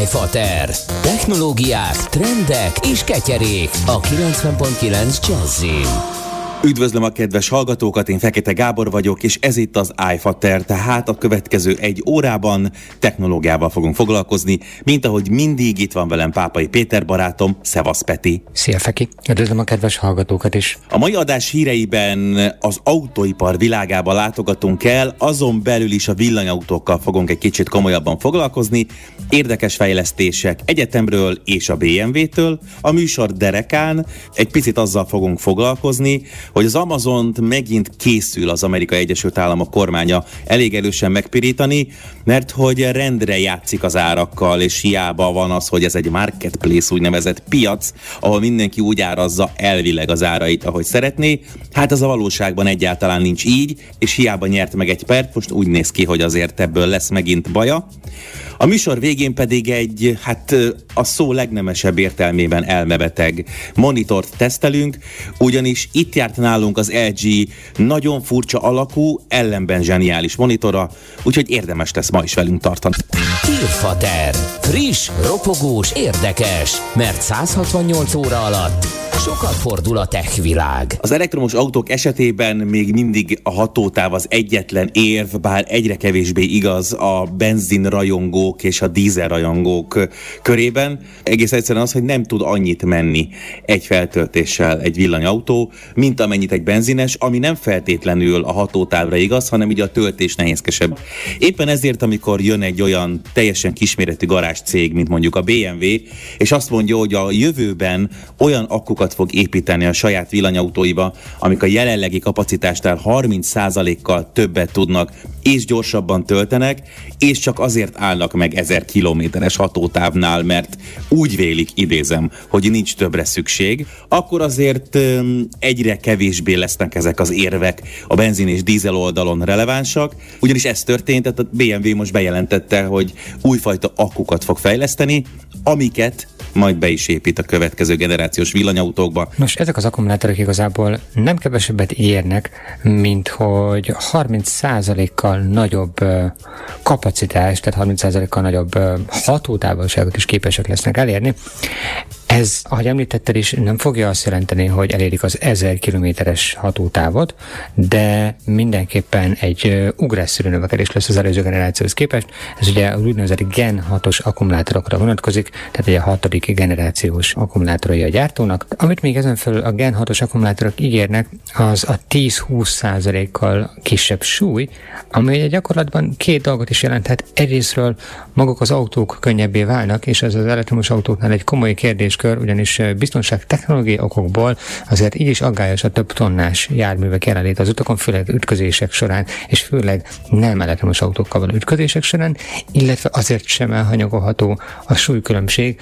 iFater. Technológiák, trendek és ketyerék a 90.9 Jazzin. Üdvözlöm a kedves hallgatókat, én Fekete Gábor vagyok, és ez itt az iFater, tehát a következő egy órában technológiával fogunk foglalkozni, mint ahogy mindig itt van velem Pápai Péter barátom, Szevasz Peti. Szia Feki, üdvözlöm a kedves hallgatókat is. A mai adás híreiben az autóipar világába látogatunk el, azon belül is a villanyautókkal fogunk egy kicsit komolyabban foglalkozni, érdekes fejlesztések egyetemről és a BMW-től, a műsor derekán egy picit azzal fogunk foglalkozni, hogy az Amazont megint készül az Amerikai Egyesült Államok kormánya elég erősen megpirítani, mert hogy rendre játszik az árakkal, és hiába van az, hogy ez egy marketplace úgynevezett piac, ahol mindenki úgy árazza elvileg az árait, ahogy szeretné. Hát az a valóságban egyáltalán nincs így, és hiába nyert meg egy pert, most úgy néz ki, hogy azért ebből lesz megint baja. A műsor végén pedig egy, hát a szó legnemesebb értelmében elmebeteg monitort tesztelünk, ugyanis itt járt nálunk az LG nagyon furcsa alakú, ellenben zseniális monitora, úgyhogy érdemes lesz ma is velünk tartani. Hírfater. Friss, ropogós, érdekes, mert 168 óra alatt sokat fordul a tech világ. Az elektromos autók esetében még mindig a hatótáv az egyetlen érv, bár egyre kevésbé igaz a benzin rajongók és a dízel rajongók körében. Egész egyszerűen az, hogy nem tud annyit menni egy feltöltéssel egy villanyautó, mint amennyit egy benzines, ami nem feltétlenül a hatótávra igaz, hanem így a töltés nehézkesebb. Éppen ezért, amikor jön egy olyan teljesen kisméretű garázs cég, mint mondjuk a BMW, és azt mondja, hogy a jövőben olyan akkukat fog építeni a saját villanyautóiba, amik a jelenlegi kapacitásnál 30%-kal többet tudnak és gyorsabban töltenek, és csak azért állnak meg 1000 kilométeres hatótávnál, mert úgy vélik, idézem, hogy nincs többre szükség, akkor azért egyre kevésbé lesznek ezek az érvek a benzin és dízel oldalon relevánsak, ugyanis ez történt, tehát a BMW most bejelentette, hogy újfajta akkukat fog fejleszteni, amiket majd be is épít a következő generációs villanyautókba. Most ezek az akkumulátorok igazából nem kevesebbet érnek, mint hogy 30%-kal nagyobb kapacitást, tehát 30%-kal nagyobb hatótávolságot is képesek lesznek elérni. Ez, ahogy említetted is, nem fogja azt jelenteni, hogy elérik az 1000 kilométeres hatótávot, de mindenképpen egy ugrásszerű növekedés lesz az előző generációhoz képest. Ez ugye az úgynevezett Gen 6-os akkumulátorokra vonatkozik, tehát egy a hatodik generációs akkumulátorai a gyártónak. Amit még ezen felül a Gen 6-os akkumulátorok ígérnek, az a 10-20 százalékkal kisebb súly, ami egy gyakorlatban két dolgot is jelenthet. Egyrésztről maguk az autók könnyebbé válnak, és ez az elektromos autóknál egy komoly kérdés kérdéskör, ugyanis biztonság technológiai okokból azért így is aggályos a több tonnás járművek jelenlét az utakon, főleg ütközések során, és főleg nem elektromos autókkal való ütközések során, illetve azért sem elhanyagolható a súlykülönbség,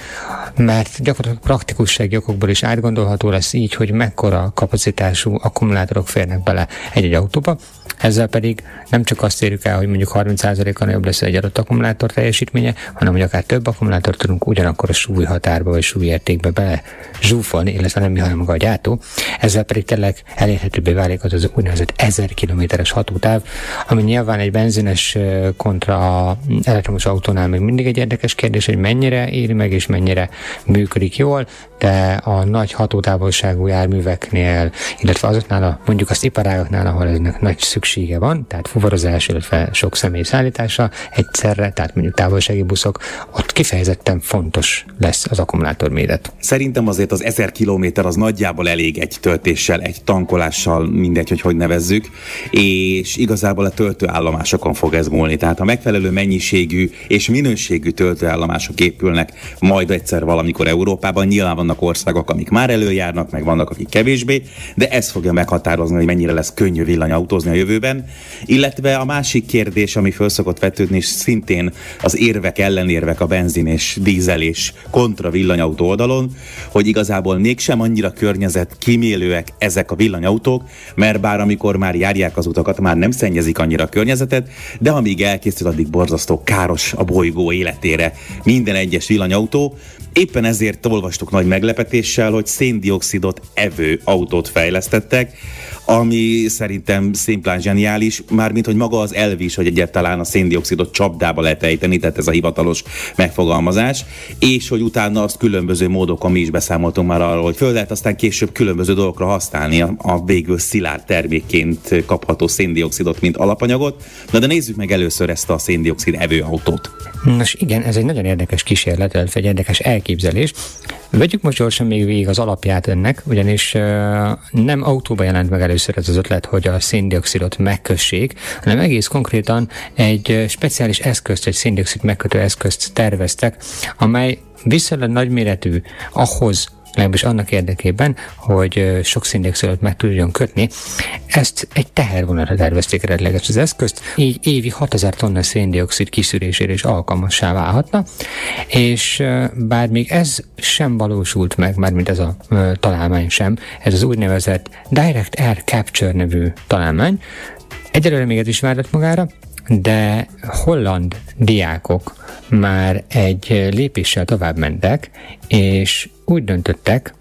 mert gyakorlatilag praktikussági okokból is átgondolható lesz így, hogy mekkora kapacitású akkumulátorok férnek bele egy-egy autóba, ezzel pedig nem csak azt érjük el, hogy mondjuk 30%-kal nagyobb lesz egy adott akkumulátor teljesítménye, hanem hogy akár több akkumulátort tudunk ugyanakkor a súlyhatárba vagy súlyértékbe bele zsúfolni, illetve nem mi, hanem maga a gyártó. Ezzel pedig tényleg elérhetőbbé válik az, az úgynevezett 1000 kilométeres hatótáv, ami nyilván egy benzines kontra elektromos autónál még mindig egy érdekes kérdés, hogy mennyire éri meg és mennyire működik jól, de a nagy hatótávolságú járműveknél, illetve azoknál a mondjuk az iparágoknál, ahol ennek nagy szüksége van, tehát fuvarozás, illetve sok személy szállítása egyszerre, tehát mondjuk távolsági buszok, ott kifejezetten fontos lesz az akkumulátor méret. Szerintem azért az 1000 km az nagyjából elég egy töltéssel, egy tankolással, mindegy, hogy hogy nevezzük, és igazából a töltőállomásokon fog ez múlni. Tehát a megfelelő mennyiségű és minőségű töltőállomások épülnek majd egyszer valamikor Európában. Nyilván vannak országok, amik már előjárnak, meg vannak, akik kevésbé, de ez fogja meghatározni, hogy mennyire lesz könnyű villanyautózni a jövőben. Illetve a másik kérdés, ami föl szokott vetődni, és szintén az érvek, ellenérvek a benzin és dízel és kontra villanyautó oldalon, hogy igazából mégsem annyira környezet kimélőek ezek a villanyautók, mert bár amikor már járják az utakat, már nem szennyezik annyira a környezetet, de amíg elkészül, addig borzasztó káros a bolygó életére minden egyes villanyautó, Éppen ezért olvastuk nagy meglepetéssel, hogy széndiokszidot evő autót fejlesztettek, ami szerintem szimplán zseniális, mármint, hogy maga az elvis, hogy egyáltalán a széndiokszidot csapdába lehet ejteni, tehát ez a hivatalos megfogalmazás, és hogy utána azt különböző módokon mi is beszámoltunk már arról, hogy föl lehet aztán később különböző dolgokra használni a, a végül szilárd termékként kapható széndiokszidot, mint alapanyagot. Na de nézzük meg először ezt a széndiokszid evő autót. Nos igen, ez egy nagyon érdekes kísérlet, egy érdekes elképzelés. Vegyük most gyorsan még végig az alapját ennek, ugyanis nem autóba jelent meg először ez az ötlet, hogy a széndiokszidot megkössék, hanem egész konkrétan egy speciális eszközt, egy széndiokszid megkötő eszközt terveztek, amely viszonylag nagyméretű ahhoz, legalábbis annak érdekében, hogy sok széndiokszidot meg tudjon kötni. Ezt egy tehervonatra tervezték eredetileg az eszközt, így évi 6000 tonna széndiokszid kiszűrésére is alkalmassá válhatna, és bár még ez sem valósult meg, már mint ez a találmány sem, ez az úgynevezett Direct Air Capture nevű találmány, Egyelőre még ez is várat magára, de holland diákok már egy lépéssel tovább mentek, és úgy döntöttek,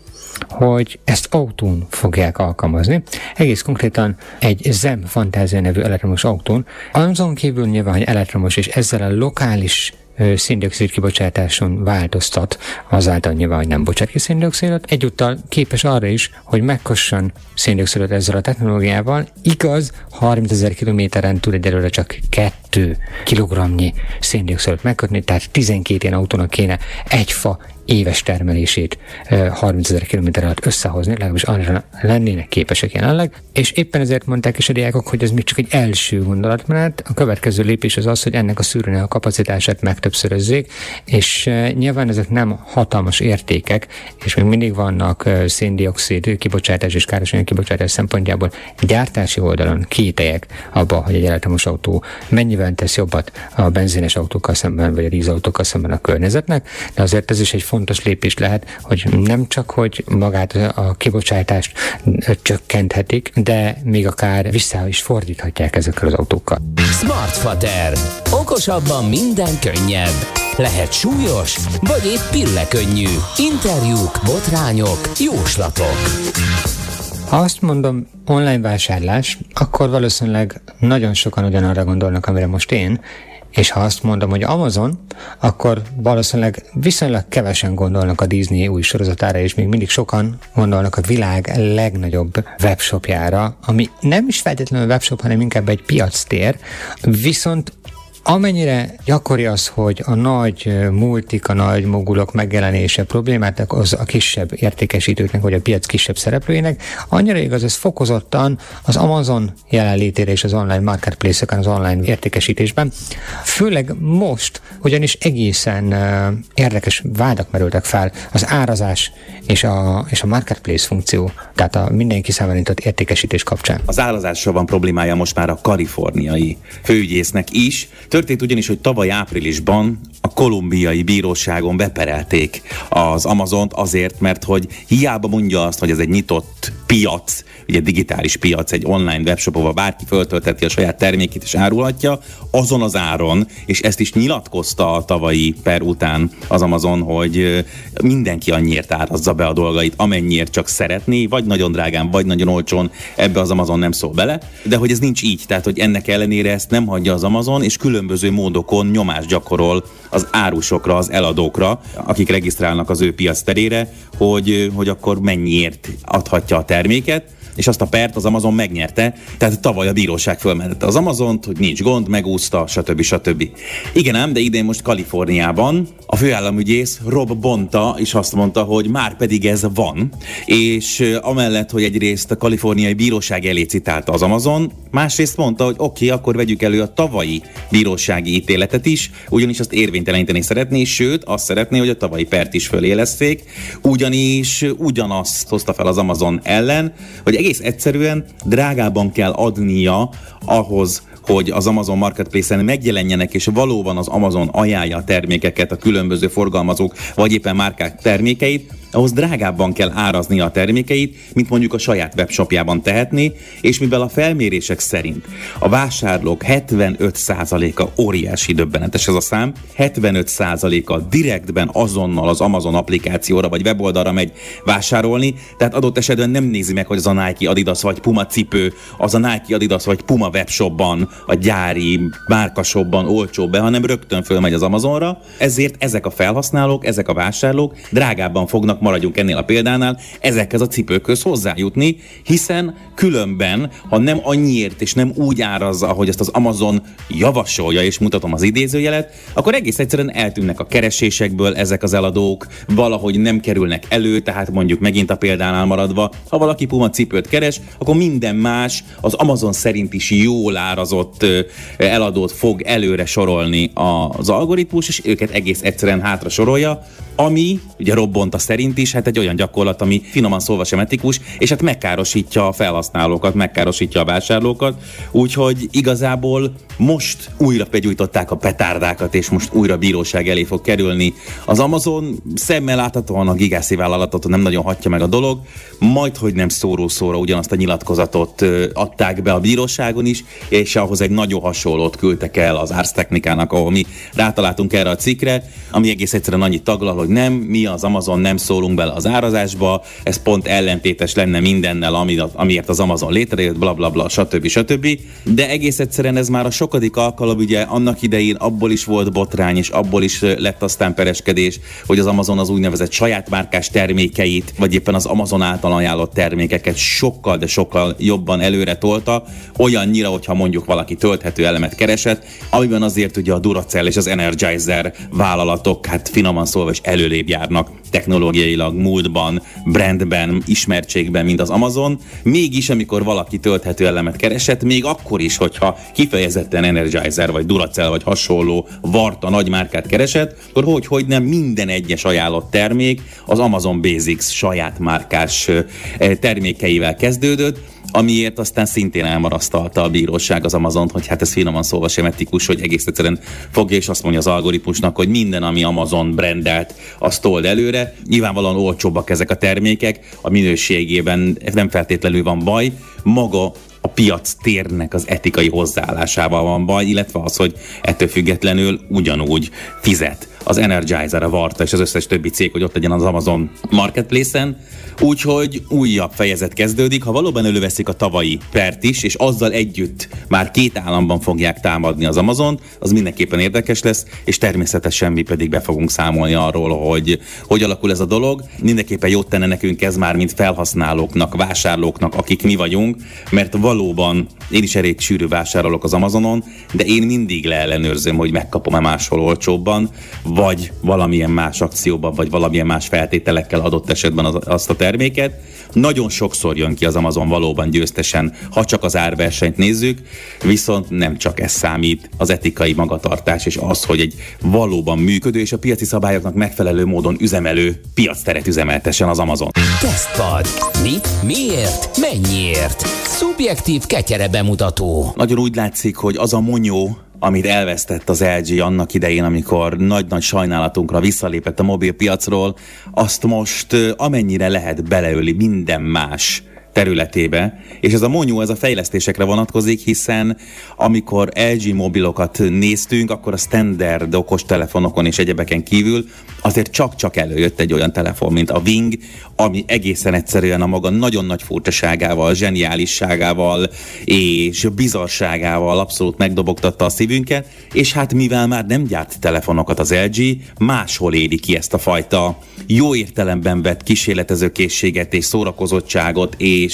hogy ezt autón fogják alkalmazni. Egész konkrétan egy ZEM Fantázia nevű elektromos autón. Azon kívül nyilván, hogy elektromos, és ezzel a lokális széndiokszid kibocsátáson változtat, azáltal nyilván, hogy nem bocsát ki széndiokszidot. Egyúttal képes arra is, hogy megkosson széndiokszidot ezzel a technológiával. Igaz, 30 ezer kilométeren tud egyelőre csak 2 kilogramnyi széndiokszidot megkötni, tehát 12 ilyen autónak kéne egy fa éves termelését 30 ezer kilométer alatt összehozni, legalábbis arra lennének képesek jelenleg, és éppen ezért mondták is a diákok, hogy ez még csak egy első gondolatmenet, a következő lépés az az, hogy ennek a szűrőnek a kapacitását megtöbbszörözzék, és nyilván ezek nem hatalmas értékek, és még mindig vannak széndiokszid kibocsátás és károsanyag kibocsátás szempontjából gyártási oldalon kételyek abba, hogy egy elektromos autó mennyivel tesz jobbat a benzines autókkal szemben, vagy a dízelautókkal szemben a környezetnek, de azért ez is egy fontos fontos lépés lehet, hogy nem csak, hogy magát a kibocsátást csökkenthetik, de még akár vissza is fordíthatják ezekkel az autókkal. Smartfater. Okosabban minden könnyebb. Lehet súlyos, vagy épp pillekönnyű. Interjúk, botrányok, jóslatok. Ha azt mondom online vásárlás, akkor valószínűleg nagyon sokan ugyanarra gondolnak, amire most én, és ha azt mondom, hogy Amazon, akkor valószínűleg viszonylag kevesen gondolnak a Disney új sorozatára, és még mindig sokan gondolnak a világ legnagyobb webshopjára, ami nem is feltétlenül webshop, hanem inkább egy piactér, viszont Amennyire gyakori az, hogy a nagy multik, a nagy mogulok megjelenése problémát az a kisebb értékesítőknek, vagy a piac kisebb szereplőinek, annyira igaz, ez fokozottan az Amazon jelenlétére és az online marketplace-eken, az online értékesítésben. Főleg most, ugyanis egészen érdekes vádak merültek fel az árazás és a, és a marketplace funkció, tehát a mindenki számára értékesítés kapcsán. Az árazással van problémája most már a kaliforniai főügyésznek is, Történt ugyanis, hogy tavaly áprilisban a kolumbiai bíróságon beperelték az Amazont azért, mert hogy hiába mondja azt, hogy ez egy nyitott piac, ugye digitális piac, egy online webshop, ahol bárki föltölteti a saját termékét és árulhatja, azon az áron, és ezt is nyilatkozta a tavalyi per után az Amazon, hogy mindenki annyiért árazza be a dolgait, amennyiért csak szeretné, vagy nagyon drágán, vagy nagyon olcsón, ebbe az Amazon nem szól bele, de hogy ez nincs így, tehát hogy ennek ellenére ezt nem hagyja az Amazon, és különböző módokon nyomást gyakorol az árusokra, az eladókra, akik regisztrálnak az ő piac terére, hogy, hogy akkor mennyiért adhatja a terméket, és azt a pert az Amazon megnyerte, tehát tavaly a bíróság fölmentette az Amazont, hogy nincs gond, megúszta, stb. stb. Igen ám, de idén most Kaliforniában a főállamügyész Rob Bonta is azt mondta, hogy már pedig ez van, és amellett, hogy egyrészt a kaliforniai bíróság elé citálta az Amazon, másrészt mondta, hogy oké, okay, akkor vegyük elő a tavalyi bírósági ítéletet is, ugyanis azt érvényteleníteni szeretné, sőt, azt szeretné, hogy a tavalyi pert is föléleszték, ugyanis ugyanazt hozta fel az Amazon ellen, hogy egész egyszerűen drágában kell adnia ahhoz, hogy az Amazon Marketplace-en megjelenjenek, és valóban az Amazon ajánlja a termékeket, a különböző forgalmazók, vagy éppen márkák termékeit, ahhoz drágábban kell árazni a termékeit, mint mondjuk a saját webshopjában tehetni, és mivel a felmérések szerint a vásárlók 75%-a óriási döbbenetes ez a szám, 75%-a direktben azonnal az Amazon applikációra vagy weboldalra megy vásárolni, tehát adott esetben nem nézi meg, hogy az a Nike, Adidas vagy Puma cipő, az a Nike, Adidas vagy Puma webshopban, a gyári márkashopban olcsóbb be, hanem rögtön fölmegy az Amazonra, ezért ezek a felhasználók, ezek a vásárlók drágábban fognak, maradjunk ennél a példánál, ezekhez a cipőkhöz hozzájutni, hiszen különben, ha nem annyiért és nem úgy árazza, ahogy ezt az Amazon javasolja, és mutatom az idézőjelet, akkor egész egyszerűen eltűnnek a keresésekből ezek az eladók, valahogy nem kerülnek elő, tehát mondjuk megint a példánál maradva, ha valaki Puma cipőt keres, akkor minden más az Amazon szerint is jól árazott eladót fog előre sorolni az algoritmus, és őket egész egyszerűen hátra sorolja, ami ugye Robbonta szerint is hát egy olyan gyakorlat, ami finoman szólva sem etikus, és hát megkárosítja a felhasználókat, megkárosítja a vásárlókat, úgyhogy igazából most újra begyújtották a petárdákat, és most újra bíróság elé fog kerülni. Az Amazon szemmel láthatóan a gigászi vállalatot nem nagyon hatja meg a dolog, majd hogy nem szóró-szóra ugyanazt a nyilatkozatot adták be a bíróságon is, és ahhoz egy nagyon hasonlót küldtek el az Ars Technikának, ahol mi rátaláltunk erre a cikkre, ami egész egyszerűen annyit taglal, hogy nem, mi az Amazon nem szólunk bele az árazásba, ez pont ellentétes lenne mindennel, ami, amiért az Amazon létrejött, bla bla bla, stb. stb. De egész egyszerűen ez már a sokadik alkalom, ugye annak idején abból is volt botrány, és abból is lett aztán pereskedés, hogy az Amazon az úgynevezett saját márkás termékeit, vagy éppen az Amazon által ajánlott termékeket sokkal, de sokkal jobban előre tolta, olyannyira, hogyha mondjuk valaki tölthető elemet keresett, amiben azért ugye a Duracell és az Energizer vállalatok, hát finoman szólva is előrébb járnak technológiailag, múltban, brandben, ismertségben, mint az Amazon. Mégis, amikor valaki tölthető elemet keresett, még akkor is, hogyha kifejezetten Energizer, vagy Duracell, vagy hasonló varta nagy márkát keresett, akkor hogy, hogy nem minden egyes ajánlott termék az Amazon Basics saját márkás termékeivel kezdődött, amiért aztán szintén elmarasztalta a bíróság az Amazon, hogy hát ez finoman szólva sem hogy egész egyszerűen fogja és azt mondja az algoritmusnak, hogy minden, ami Amazon brandelt, azt told előre. Nyilvánvalóan olcsóbbak ezek a termékek, a minőségében nem feltétlenül van baj, maga a piac térnek az etikai hozzáállásával van baj, illetve az, hogy ettől függetlenül ugyanúgy fizet az Energizer, a Varta és az összes többi cég, hogy ott legyen az Amazon Marketplace-en, Úgyhogy újabb fejezet kezdődik, ha valóban előveszik a tavalyi pert is, és azzal együtt már két államban fogják támadni az Amazon, az mindenképpen érdekes lesz, és természetesen mi pedig be fogunk számolni arról, hogy hogy alakul ez a dolog. Mindenképpen jót tenne nekünk ez már, mint felhasználóknak, vásárlóknak, akik mi vagyunk, mert valóban én is elég sűrű vásárolok az Amazonon, de én mindig leellenőrzöm, hogy megkapom-e máshol olcsóbban, vagy valamilyen más akcióban, vagy valamilyen más feltételekkel adott esetben az, azt a terméket. Nagyon sokszor jön ki az Amazon valóban győztesen, ha csak az árversenyt nézzük, viszont nem csak ez számít, az etikai magatartás és az, hogy egy valóban működő és a piaci szabályoknak megfelelő módon üzemelő piacteret üzemeltessen az Amazon. Tesztpad. Mit? Miért? Mennyiért? Szubjektív ketyere bemutató. Nagyon úgy látszik, hogy az a monyó, amit elvesztett az LG annak idején, amikor nagy-nagy sajnálatunkra visszalépett a mobilpiacról, azt most amennyire lehet beleöli minden más területébe, és ez a monyú, ez a fejlesztésekre vonatkozik, hiszen amikor LG mobilokat néztünk, akkor a standard okostelefonokon és egyebeken kívül azért csak-csak előjött egy olyan telefon, mint a Wing, ami egészen egyszerűen a maga nagyon nagy furcsaságával, zseniálisságával és bizarságával abszolút megdobogtatta a szívünket, és hát mivel már nem gyárt telefonokat az LG, máshol éli ki ezt a fajta jó értelemben vett kísérletező készséget és szórakozottságot, és,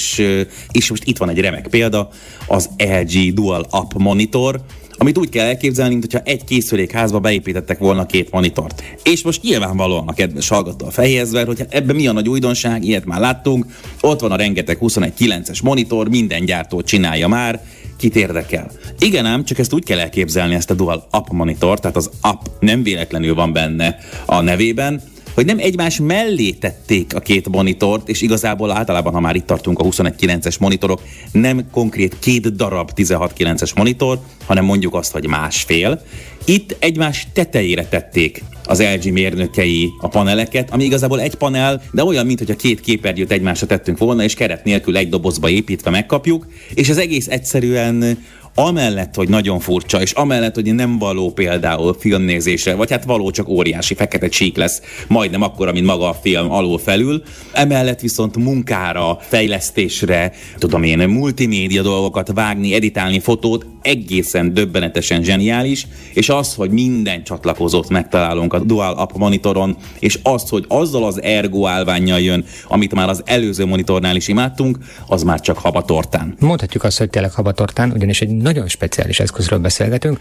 és most itt van egy remek példa, az LG Dual Up Monitor, amit úgy kell elképzelni, mintha egy készülékházba beépítettek volna két monitort. És most nyilvánvalóan a kedves hallgató a fejezve, hogy hát ebben mi a nagy újdonság, ilyet már láttunk, ott van a rengeteg 21.9-es monitor, minden gyártó csinálja már, kit érdekel. Igen ám, csak ezt úgy kell elképzelni, ezt a Dual Up monitor, tehát az Up nem véletlenül van benne a nevében, hogy nem egymás mellé tették a két monitort, és igazából általában, ha már itt tartunk a 21.9-es monitorok, nem konkrét két darab 16.9-es monitor, hanem mondjuk azt, hogy másfél. Itt egymás tetejére tették az LG mérnökei a paneleket, ami igazából egy panel, de olyan, mintha két képernyőt egymásra tettünk volna, és keret nélkül egy dobozba építve megkapjuk, és az egész egyszerűen amellett, hogy nagyon furcsa, és amellett, hogy nem való például filmnézésre, vagy hát való csak óriási fekete csík lesz, majdnem akkor, mint maga a film alul felül, emellett viszont munkára, fejlesztésre, tudom én, multimédia dolgokat vágni, editálni fotót, egészen döbbenetesen zseniális, és az, hogy minden csatlakozót megtalálunk a Dual App monitoron, és az, hogy azzal az ergo állványjal jön, amit már az előző monitornál is imádtunk, az már csak habatortán. Mondhatjuk azt, hogy tényleg habatortán, ugyanis egy nagyon speciális eszközről beszélgetünk,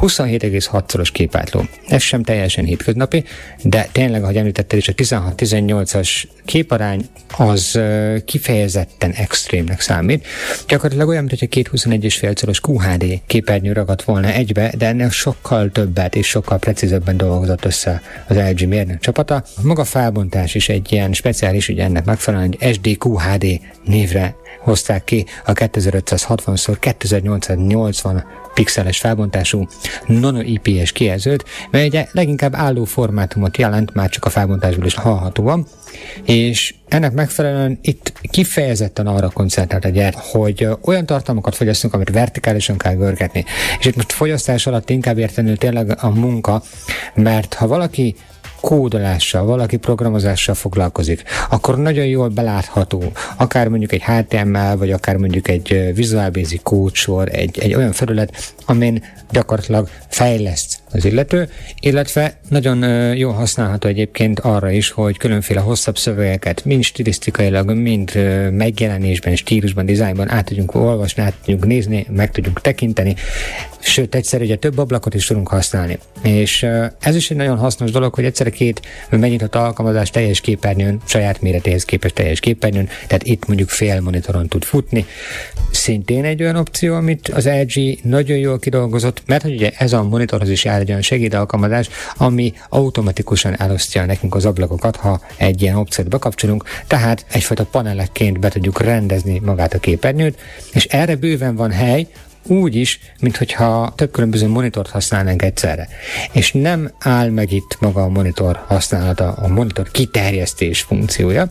27,6-szoros képátló. Ez sem teljesen hétköznapi, de tényleg, ahogy említetted is, a 16-18-as képarány az kifejezetten extrémnek számít. Gyakorlatilag olyan, mint hogy a két 21,5 szoros QH 3D képernyő ragadt volna egybe, de ennél sokkal többet és sokkal precízebben dolgozott össze az LG mérnök csapata. A maga felbontás is egy ilyen speciális, ugye ennek megfelelően egy SDQHD névre hozták ki a 2560 x 2880 pixeles felbontású nano IPS kijelzőt, mely ugye leginkább álló formátumot jelent, már csak a felbontásból is hallhatóan, és ennek megfelelően itt kifejezetten arra koncentrált a gyár, hogy olyan tartalmakat fogyasztunk, amit vertikálisan kell görgetni. És itt most fogyasztás alatt inkább értenő tényleg a munka, mert ha valaki kódolással, valaki programozással foglalkozik, akkor nagyon jól belátható, akár mondjuk egy HTML, vagy akár mondjuk egy Visual Basic kódsor, egy, egy olyan felület, amin gyakorlatilag fejleszt az illető, illetve nagyon jó használható egyébként arra is, hogy különféle hosszabb szövegeket mind stilisztikailag, mind megjelenésben, stílusban, dizájnban át tudjunk olvasni, át tudjunk nézni, meg tudjunk tekinteni, sőt, egyszer ugye több ablakot is tudunk használni. És ez is egy nagyon hasznos dolog, hogy egyszerre két megnyitott alkalmazás teljes képernyőn, saját méretéhez képest teljes képernyőn, tehát itt mondjuk fél monitoron tud futni. Szintén egy olyan opció, amit az LG nagyon jól kidolgozott, mert hogy ugye ez a monitorhoz is jár egy olyan segédalkalmazás, ami automatikusan elosztja nekünk az ablakokat, ha egy ilyen opciót bekapcsolunk, tehát egyfajta panelekként be tudjuk rendezni magát a képernyőt, és erre bőven van hely, úgy is, mintha több különböző monitort használnánk egyszerre. És nem áll meg itt maga a monitor használata, a monitor kiterjesztés funkciója,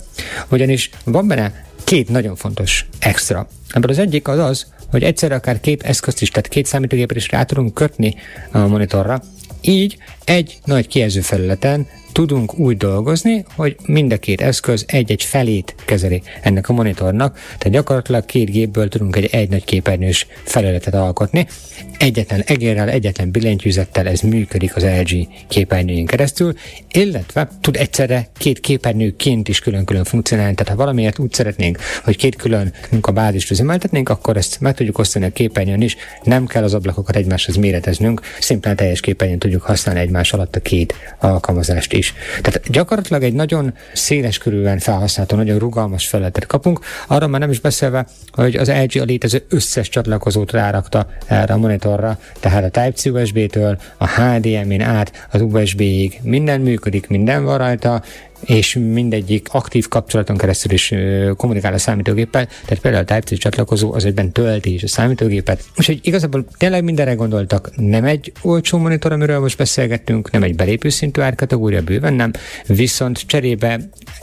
ugyanis van benne két nagyon fontos extra. Ebből az egyik az az, hogy egyszerre akár két eszközt is, tehát két számítógépet is rá tudunk kötni a monitorra, így egy nagy kijelző felületen tudunk úgy dolgozni, hogy mind a két eszköz egy-egy felét kezeli ennek a monitornak, tehát gyakorlatilag két gépből tudunk egy, egy nagy képernyős felületet alkotni. Egyetlen egérrel, egyetlen billentyűzettel ez működik az LG képernyőjén keresztül, illetve tud egyszerre két képernyőként is külön-külön funkcionálni, tehát ha valamiért úgy szeretnénk, hogy két külön munkabázist üzemeltetnénk, akkor ezt meg tudjuk osztani a képernyőn is, nem kell az ablakokat egymáshoz méreteznünk, szimplán teljes képernyőn tudjuk használni egymás alatt a két alkalmazást is is. Tehát gyakorlatilag egy nagyon széles körülön felhasználható, nagyon rugalmas felületet kapunk, arra már nem is beszélve, hogy az LG a létező összes csatlakozót rárakta erre a monitorra, tehát a Type-C USB-től a HDMI-n át az USB-ig minden működik, minden van rajta, és mindegyik aktív kapcsolaton keresztül is kommunikál a számítógéppel, tehát például a Type-C csatlakozó az egyben tölti is a számítógépet. Úgyhogy igazából tényleg mindenre gondoltak, nem egy olcsó monitor, amiről most beszélgettünk, nem egy belépő szintű árkategória, bőven nem, viszont cserébe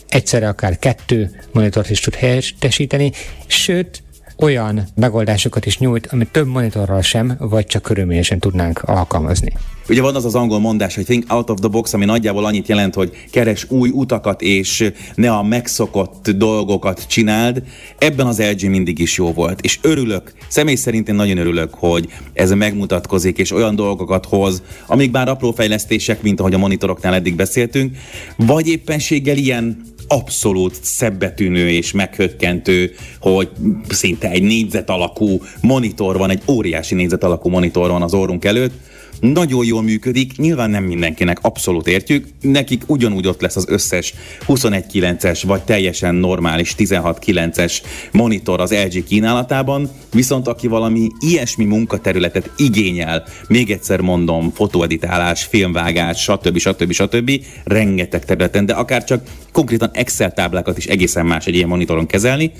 egyszerre akár kettő monitort is tud helyettesíteni, sőt, olyan megoldásokat is nyújt, amit több monitorral sem, vagy csak körülményesen tudnánk alkalmazni. Ugye van az az angol mondás, hogy think out of the box, ami nagyjából annyit jelent, hogy keres új utakat, és ne a megszokott dolgokat csináld. Ebben az LG mindig is jó volt, és örülök, személy szerint én nagyon örülök, hogy ez megmutatkozik, és olyan dolgokat hoz, amik bár apró fejlesztések, mint ahogy a monitoroknál eddig beszéltünk, vagy éppenséggel ilyen abszolút szebbetűnő és meghökkentő, hogy szinte egy négyzet alakú monitor van, egy óriási négyzet alakú monitor van az orrunk előtt, nagyon jól működik, nyilván nem mindenkinek, abszolút értjük, nekik ugyanúgy ott lesz az összes 21.9-es vagy teljesen normális 16.9-es monitor az LG kínálatában, viszont aki valami ilyesmi munkaterületet igényel, még egyszer mondom, fotóeditálás, filmvágás, stb. stb. stb. rengeteg területen, de akár csak konkrétan Excel táblákat is egészen más egy ilyen monitoron kezelni,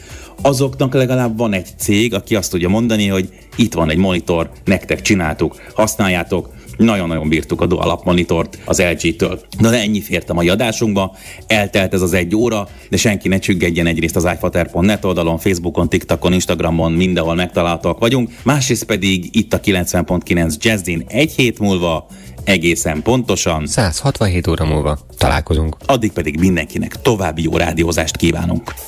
azoknak legalább van egy cég, aki azt tudja mondani, hogy itt van egy monitor, nektek csináltuk, használjátok, Nagyon-nagyon bírtuk a Dual monitort az LG-től. Na de ennyi fért a mai adásunkba, eltelt ez az egy óra, de senki ne csüggedjen egyrészt az iFater.net oldalon, Facebookon, TikTokon, Instagramon, mindenhol megtaláltak vagyunk, másrészt pedig itt a 90.9 Jazzin egy hét múlva, egészen pontosan. 167 óra múlva találkozunk. Addig pedig mindenkinek további jó rádiózást kívánunk.